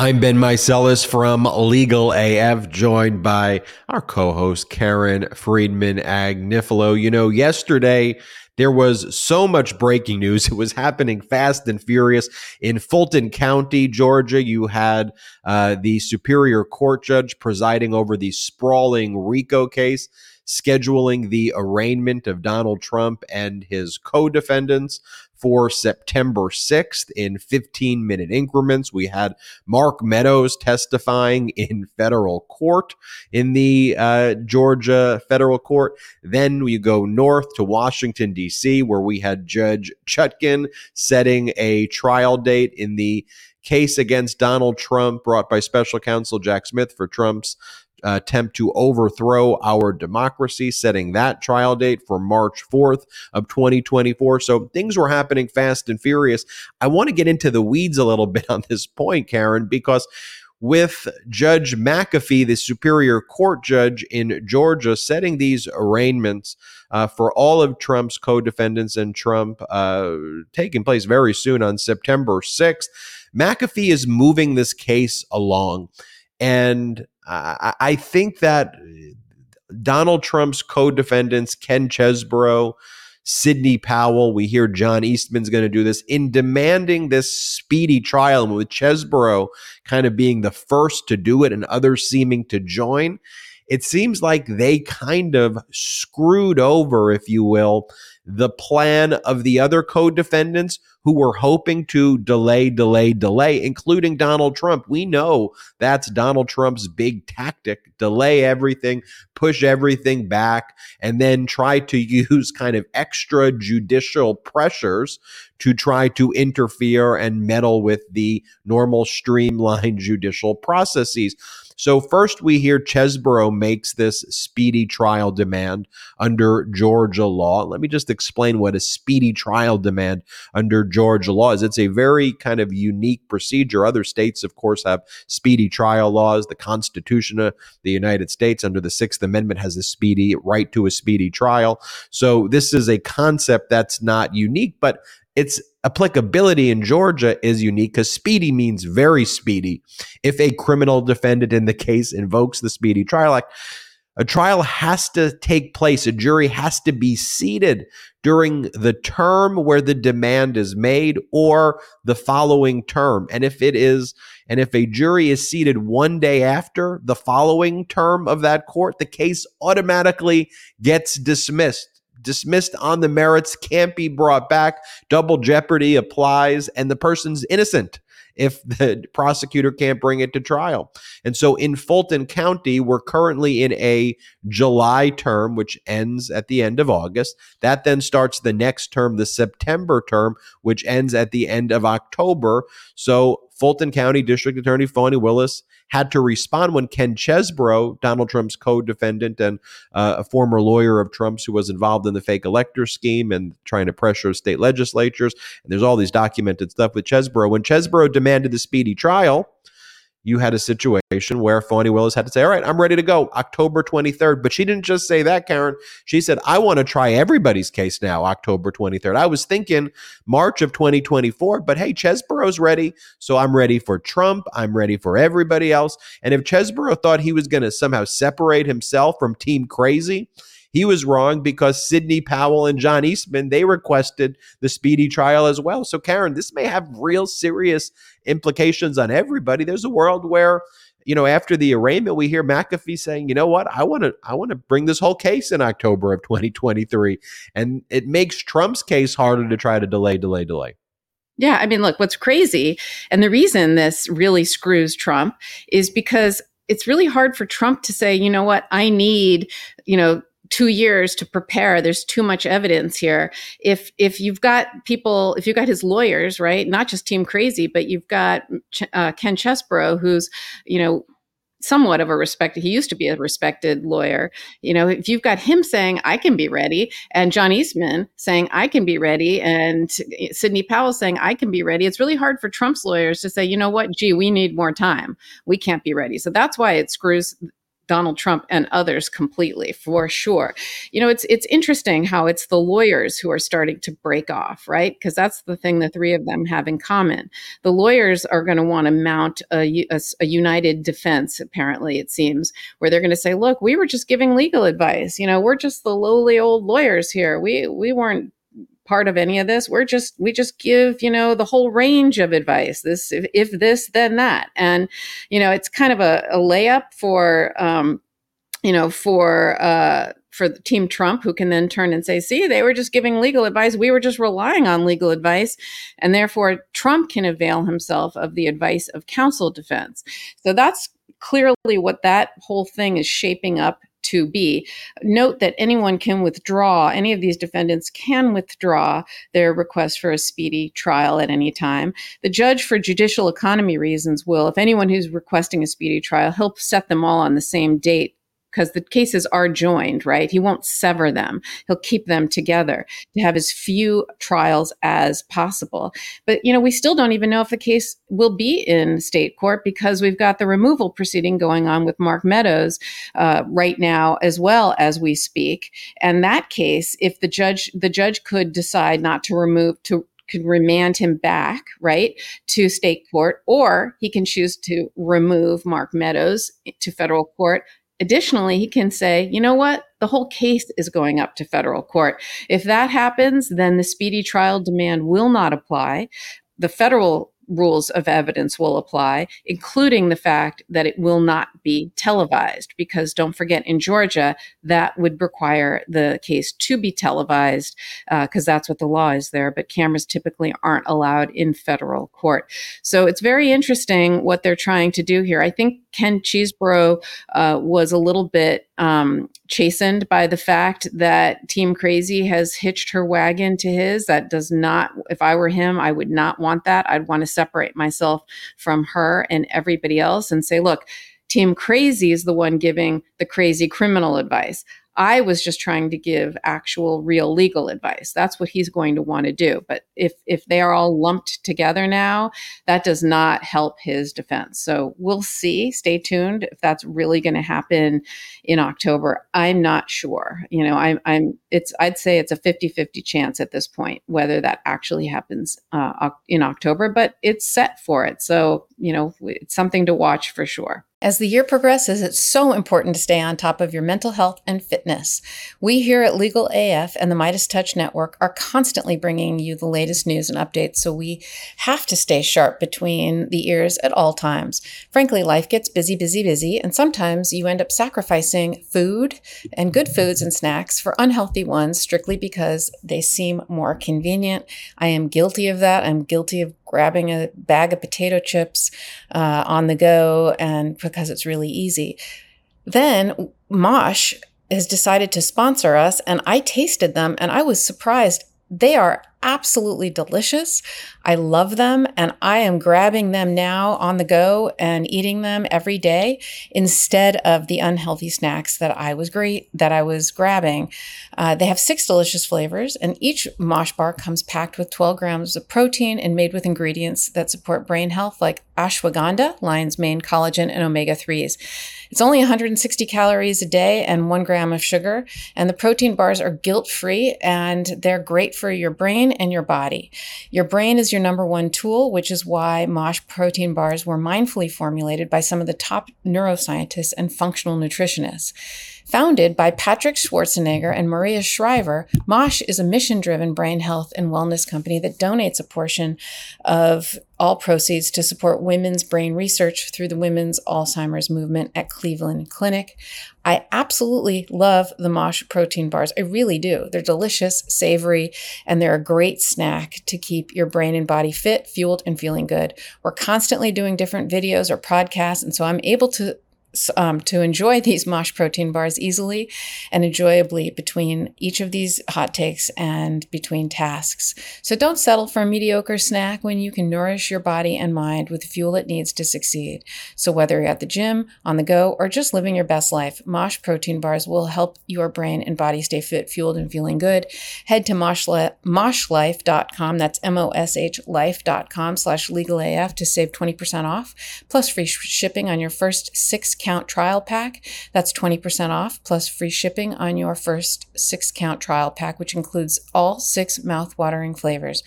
I'm Ben Meiselas from Legal AF, joined by our co host, Karen Friedman Agnifilo. You know, yesterday, there was so much breaking news. It was happening fast and furious. In Fulton County, Georgia, you had uh, the Superior Court judge presiding over the sprawling RICO case, scheduling the arraignment of Donald Trump and his co defendants for September 6th in 15 minute increments. We had Mark Meadows testifying in federal court in the uh, Georgia federal court. Then we go north to Washington, D.C., where we had Judge Chutkan setting a trial date in the case against Donald Trump brought by special counsel Jack Smith for Trump's attempt to overthrow our democracy, setting that trial date for March 4th of 2024. So things were happening fast and furious. I want to get into the weeds a little bit on this point, Karen, because with Judge McAfee, the Superior Court judge in Georgia, setting these arraignments uh, for all of Trump's co defendants and Trump uh, taking place very soon on September 6th. McAfee is moving this case along. And I, think that uh, Donald Trump's co-defendants, Ken Chesebro, Sidney Powell, we hear John Eastman's going to do this in demanding this speedy trial, and with Chesebro kind of being the first to do it and others seeming to join. It seems like they kind of screwed over, if you will, the plan of the other co defendants who were hoping to delay, delay, delay, including Donald Trump. We know that's Donald Trump's big tactic delay everything, push everything back, and then try to use kind of extra judicial pressures to try to interfere and meddle with the normal streamlined judicial processes. So first we hear Chesebro makes this speedy trial demand under Georgia law. Let me just explain what a speedy trial demand under Georgia law is. It's a very kind of unique procedure. Other states, of course, have speedy trial laws. The Constitution of the United States under the Sixth Amendment has a speedy right to a speedy trial. So this is a concept that's not unique, but its applicability in Georgia is unique because speedy means very speedy. If a criminal defendant in the case invokes the Speedy Trial Act, a trial has to take place. A jury has to be seated during the term where the demand is made or the following term. And if it is, and if a jury is seated one day after the following term of that court, the case automatically gets dismissed dismissed on the merits, can't be brought back. Double jeopardy applies, and the person's innocent if the prosecutor can't bring it to trial. And so in Fulton County, we're currently in a July term, which ends at the end of August. That then starts the next term, the September term, which ends at the end of October. So Fulton County District Attorney Fani Willis had to respond when Ken Chesebro, Donald Trump's co-defendant and uh, a former lawyer of Trump's who was involved in the fake elector scheme and trying to pressure state legislatures. And there's all these documented stuff with Chesebro. When Chesebro demanded the speedy trial, you had a situation where Fani Willis had to say, All right, I'm ready to go October 23rd. But she didn't just say that, Karen. She said, I want to try everybody's case now, October 23rd. I was thinking March of 2024, but hey, Chesebro's ready. So I'm ready for Trump. I'm ready for everybody else. And if Chesebro thought he was going to somehow separate himself from Team Crazy, he was wrong because Sidney Powell and John Eastman, they requested the speedy trial as well. So, Karen, this may have real serious implications on everybody. There's a world where you know, after the arraignment, we hear McAfee saying, "You know what? I want to, I want to bring this whole case in October of 2023," and it makes Trump's case harder to try to delay, delay, delay. Yeah, I mean, look, what's crazy, and the reason this really screws Trump is because it's really hard for Trump to say, you know what, I need, you know, two years to prepare. There's too much evidence here. If if you've got people if you've got his lawyers right not just team crazy but you've got uh, ken chesebro who's you know somewhat of a respected he used to be a respected lawyer. You know if you've got him saying i can be ready and john eastman saying i can be ready and sidney powell saying i can be ready it's really hard for trump's lawyers to say you know what? Gee we need more time. We can't be ready. So that's why it screws Donald Trump and others completely, for sure. You know, it's it's interesting how it's the lawyers who are starting to break off, right? Because that's the thing the three of them have in common. The lawyers are going to want to mount a, a, a united defense, apparently, it seems, where they're going to say, look, we were just giving legal advice. You know, we're just the lowly old lawyers here. We we weren't part of any of this we're just we just give you know the whole range of advice this if, if this then that and you know it's kind of a, a layup for um you know for uh for team Trump, who can then turn and say, see, they were just giving legal advice. We were just relying on legal advice. And therefore, Trump can avail himself of the advice of counsel defense. So that's clearly what that whole thing is shaping up to be. Note that anyone can withdraw, any of these defendants can withdraw their request for a speedy trial at any time. The judge, for judicial economy reasons, will, if anyone who's requesting a speedy trial, he'll set them all on the same date because the cases are joined, right? He won't sever them. He'll keep them together to have as few trials as possible. But, you know, we still don't even know if the case will be in state court because we've got the removal proceeding going on with Mark Meadows uh, right now as well as we speak. And that case, if the judge, the judge could decide not to remove, to could remand him back, right, to state court, or he can choose to remove Mark Meadows to federal court Additionally, he can say, you know what? The whole case is going up to federal court. If that happens, then the speedy trial demand will not apply. The federal rules of evidence will apply, including the fact that it will not be televised. Because don't forget, in Georgia, that would require the case to be televised because uh, that's what the law is there. But cameras typically aren't allowed in federal court. So it's very interesting what they're trying to do here. I think Ken Chesebro uh, was a little bit um, chastened by the fact that Team Crazy has hitched her wagon to his. That does not, if I were him, I would not want that. I'd want to separate myself from her and everybody else and say, look, Team Crazy is the one giving the crazy criminal advice. I was just trying to give actual real legal advice. That's what he's going to want to do. But if if they are all lumped together now, that does not help his defense. So we'll see. Stay tuned if that's really going to happen in October. I'm not sure. You know, I'm I'm it's I'd say it's a 50-50 chance at this point whether that actually happens uh, in October, but it's set for it. So, you know, it's something to watch for sure. As the year progresses, it's so important to stay on top of your mental health and fitness. We here at Legal AF and the MeidasTouch Network are constantly bringing you the latest news and updates, so we have to stay sharp between the ears at all times. Frankly, life gets busy, busy, busy, and sometimes you end up sacrificing food and good foods and snacks for unhealthy ones strictly because they seem more convenient. I am guilty of that. I'm guilty of grabbing a bag of potato chips uh, on the go and because it's really easy. Then Mosh has decided to sponsor us and I tasted them and I was surprised. They are absolutely delicious. I love them and I am grabbing them now on the go and eating them every day instead of the unhealthy snacks that I was great that I was grabbing. Uh, they have six delicious flavors and each mosh bar comes packed with 12 grams of protein and made with ingredients that support brain health like ashwagandha, lion's mane collagen, and omega 3s. It's only 160 calories a day and one gram of sugar. And the protein bars are guilt free and they're great for your brain and your body. Your brain is your number one tool, which is why MOSH protein bars were mindfully formulated by some of the top neuroscientists and functional nutritionists. Founded by Patrick Schwarzenegger and Maria Shriver, MOSH is a mission driven brain health and wellness company that donates a portion of all proceeds to support women's brain research through the Women's Alzheimer's Movement at Cleveland Clinic. I absolutely love the Mosh protein bars. I really do. They're delicious, savory, and they're a great snack to keep your brain and body fit, fueled, and feeling good. We're constantly doing different videos or podcasts, and so I'm able to um, to enjoy these Mosh protein bars easily and enjoyably between each of these hot takes and between tasks. So don't settle for a mediocre snack when you can nourish your body and mind with the fuel it needs to succeed. So whether you're at the gym, on the go, or just living your best life, Mosh protein bars will help your brain and body stay fit, fueled, and feeling good. Head to moshlife.com. That's M-O-S-H life.com slash legalaf to save 20% off, plus free shipping on your first six count trial pack. That's 20% off plus free shipping on your first six count trial pack, which includes all six mouth-watering flavors.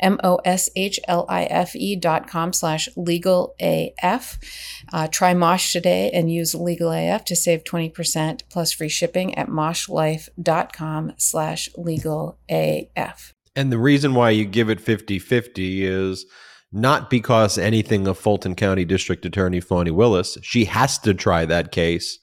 M O S H L I F E dot com slash legal AF. Uh, try Mosh today and use legal AF to save 20% plus free shipping at moshlife.com slash legal AF. And the reason why you give it 50 50 is not because anything of Fulton County District Attorney Fani Willis. She has to try that case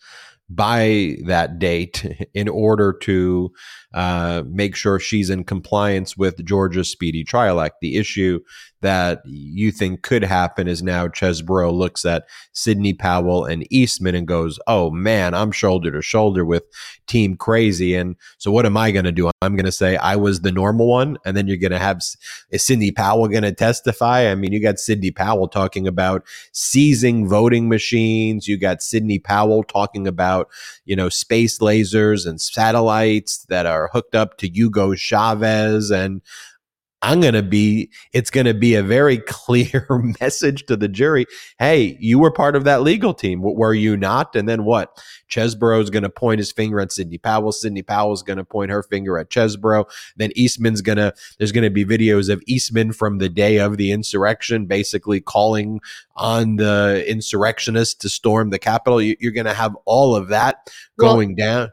by that date in order to uh, make sure she's in compliance with Georgia's Speedy Trial Act. The issue that you think could happen is now Chesebro looks at Sidney Powell and Eastman and goes, "Oh man, I'm shoulder to shoulder with Team Crazy." And so, what am I going to do? I'm going to say I was the normal one, and then you're going to have is Sidney Powell going to testify? I mean, you got Sidney Powell talking about seizing voting machines. You got Sidney Powell talking about you know space lasers and satellites that are hooked up to Hugo Chavez and I'm going to be, it's going to be a very clear message to the jury. Hey, you were part of that legal team. Were you not? And then what? Chesebro is going to point his finger at Sidney Powell. Sidney Powell is going to point her finger at Chesebro. Then Eastman's going to, there's going to be videos of Eastman from the day of the insurrection, basically calling on the insurrectionists to storm the Capitol. You're going to have all of that going well, down.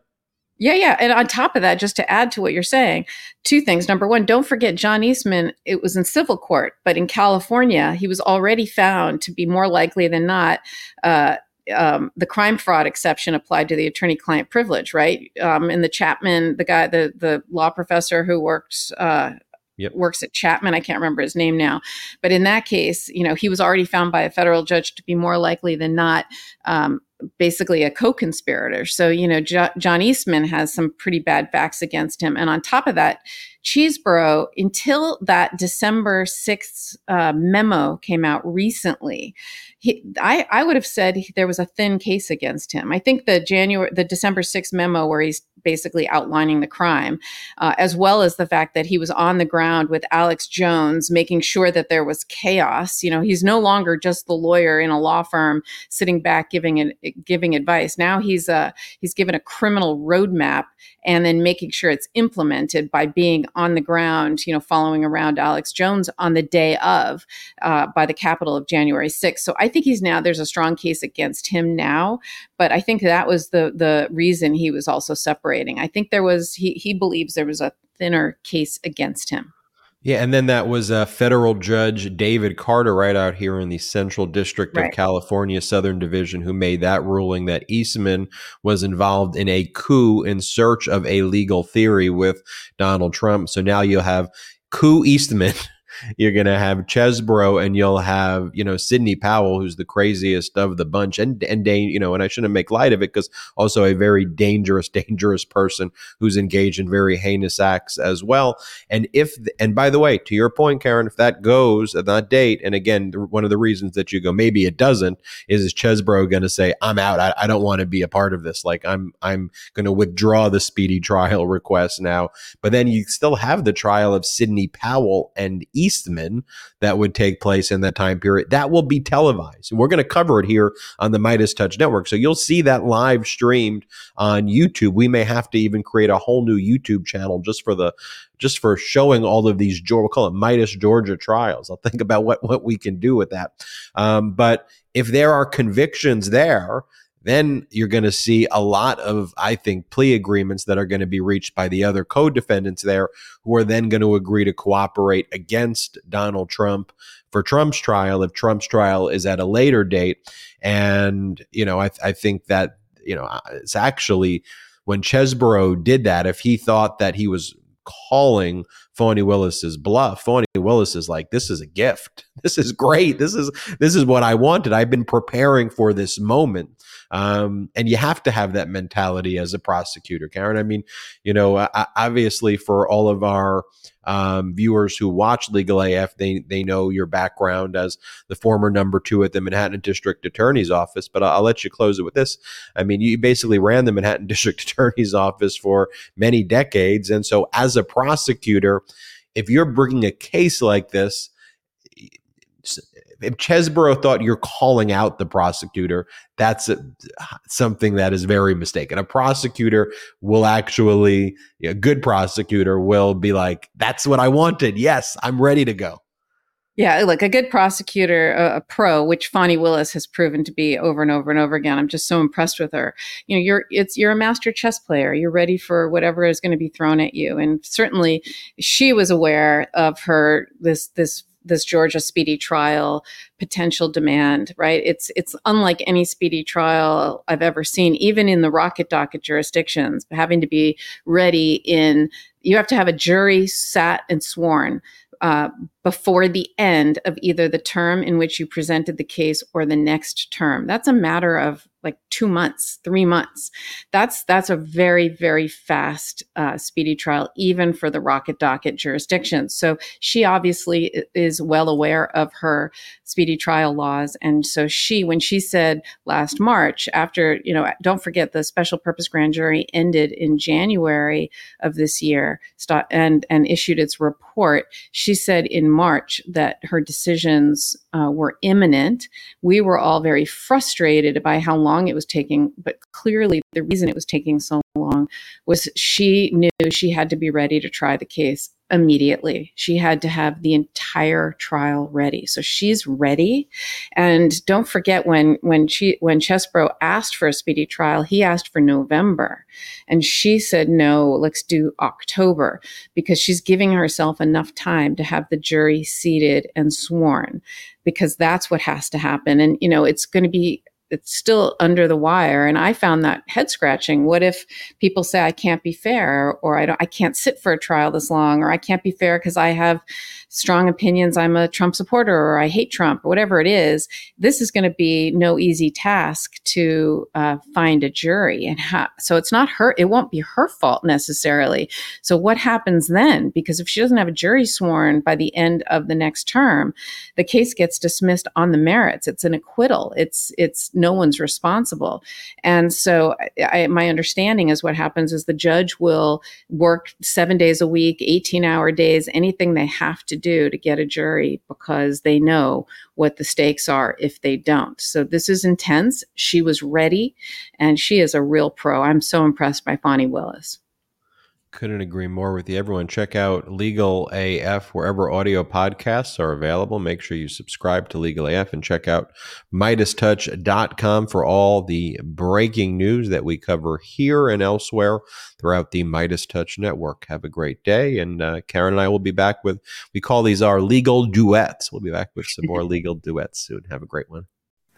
Yeah, yeah. And on top of that, just to add to what you're saying, two things. Number one, don't forget John Eastman, it was in civil court, but in California, he was already found to be more likely than not. Uh, um, the crime fraud exception applied to the attorney-client privilege, right? Um, and the Chapman, the guy, the the law professor who works uh, Yep. works at Chapman. I can't remember his name now, but in that case, you know, he was already found by a federal judge to be more likely than not um, basically a co-conspirator. So, you know, jo- John Eastman has some pretty bad facts against him. And on top of that, Chesebro, until that December 6th uh, memo came out recently, he, I, I would have said there was a thin case against him. I think the January, the December 6th memo where he's basically outlining the crime, uh, as well as the fact that he was on the ground with Alex Jones, making sure that there was chaos. You know, he's no longer just the lawyer in a law firm sitting back giving it, giving advice. Now he's a uh, he's given a criminal roadmap and then making sure it's implemented by being on the ground. You know, following around Alex Jones on the day of uh, by the Capitol of January 6th. So I think he's now there's a strong case against him now, but I think that was the the reason he was also I think there was he he believes there was a thinner case against him. Yeah, and then that was uh, federal judge David Carter, right out here in the Central District right. of California, Southern Division, who made that ruling that Eastman was involved in a coup in search of a legal theory with Donald Trump. So now you'll have coup Eastman you're going to have Chesebro and you'll have, you know, Sidney Powell, who's the craziest of the bunch. And, and, you know, and I shouldn't make light of it because also a very dangerous, dangerous person who's engaged in very heinous acts as well. And if, and by the way, to your point, Karen, if that goes at that date, and again, one of the reasons that you go, maybe it doesn't, is, is Chesebro going to say, I'm out. I, I don't want to be a part of this. Like I'm, I'm going to withdraw the speedy trial request now. But then you still have the trial of Sidney Powell and Eastman that would take place in that time period. That will be televised. And we're going to cover it here on the MeidasTouch Network. So you'll see that live streamed on YouTube. We may have to even create a whole new YouTube channel just for the just for showing all of these we'll call it Meidas Georgia trials. I'll think about what what we can do with that. Um, but if there are convictions there then you're going to see a lot of, I think, plea agreements that are going to be reached by the other co defendants there who are then going to agree to cooperate against Donald Trump for Trump's trial if Trump's trial is at a later date. And, you know, I, th- I think that, you know, uh, it's actually when Chesebro did that, if he thought that he was calling Fani Willis's bluff. Fani Willis is like, this is a gift. This is great. This is this is what I wanted. I've been preparing for this moment. Um, and you have to have that mentality as a prosecutor, Karen. I mean, you know, obviously for all of our um, viewers who watch Legal AF, they they know your background as the former number two at the Manhattan District Attorney's Office. But I'll, I'll let you close it with this. I mean, you basically ran the Manhattan District Attorney's Office for many decades, and so as a prosecutor, if you're bringing a case like this if Chesebro thought you're calling out the prosecutor, that's a, something that is very mistaken. A prosecutor will actually, a good prosecutor will be like, "That's what I wanted. Yes, I'm ready to go." Yeah, like a good prosecutor, a, a, pro, which Fani Willis has proven to be over and over and over again. I'm just so impressed with her. You know, you're it's you're a master chess player. You're ready for whatever is going to be thrown at you. And certainly, she was aware of her this this this Georgia speedy trial potential demand, right? It's it's unlike any speedy trial I've ever seen, even in the rocket docket jurisdictions, having to be ready in you have to have a jury sat and sworn uh, before the end of either the term in which you presented the case or the next term. That's a matter of like two months, three months. That's that's a very very fast uh, speedy trial, even for the rocket docket jurisdictions. So she obviously is well aware of her speedy trial laws, and so she, when she said last March, after you know, don't forget the special purpose grand jury ended in January of this year, and and issued its report. She said in March that her decisions uh, were imminent. We were all very frustrated by how long it was taking, but clearly the reason it was taking so long was she knew she had to be ready to try the case immediately. She had to have the entire trial ready. So she's ready. And don't forget when when she when Chesebro asked for a speedy trial, he asked for November. And she said, no, let's do October because she's giving herself enough time to have the jury seated and sworn because that's what has to happen. And, you know, it's going to be it's still under the wire. And i found that head scratching. What if people say i can't be fair or i don't i can't sit for a trial this long or i can't be fair because i have strong opinions. I'm a trump supporter or i hate trump or whatever it is this is going to be no easy task to uh, find a jury. And ha- so it's not her it won't be her fault necessarily. So what happens then? Because if she doesn't have a jury sworn by the end of the next term the case gets dismissed on the merits. It's an acquittal. It's it's no one's responsible. And so I, my understanding is what happens is the judge will work seven days a week, 18 hour days, anything they have to do to get a jury because they know what the stakes are if they don't. So this is intense. She was ready and she is a real pro. I'm so impressed by Fani Willis. Couldn't agree more with you. Everyone, check out Legal AF wherever audio podcasts are available. Make sure you subscribe to Legal AF and check out MeidasTouch.com for all the breaking news that we cover here and elsewhere throughout the MeidasTouch network. Have a great day. And uh, Karen and I will be back with, we call these our legal duets. We'll be back with some more legal duets soon. Have a great one.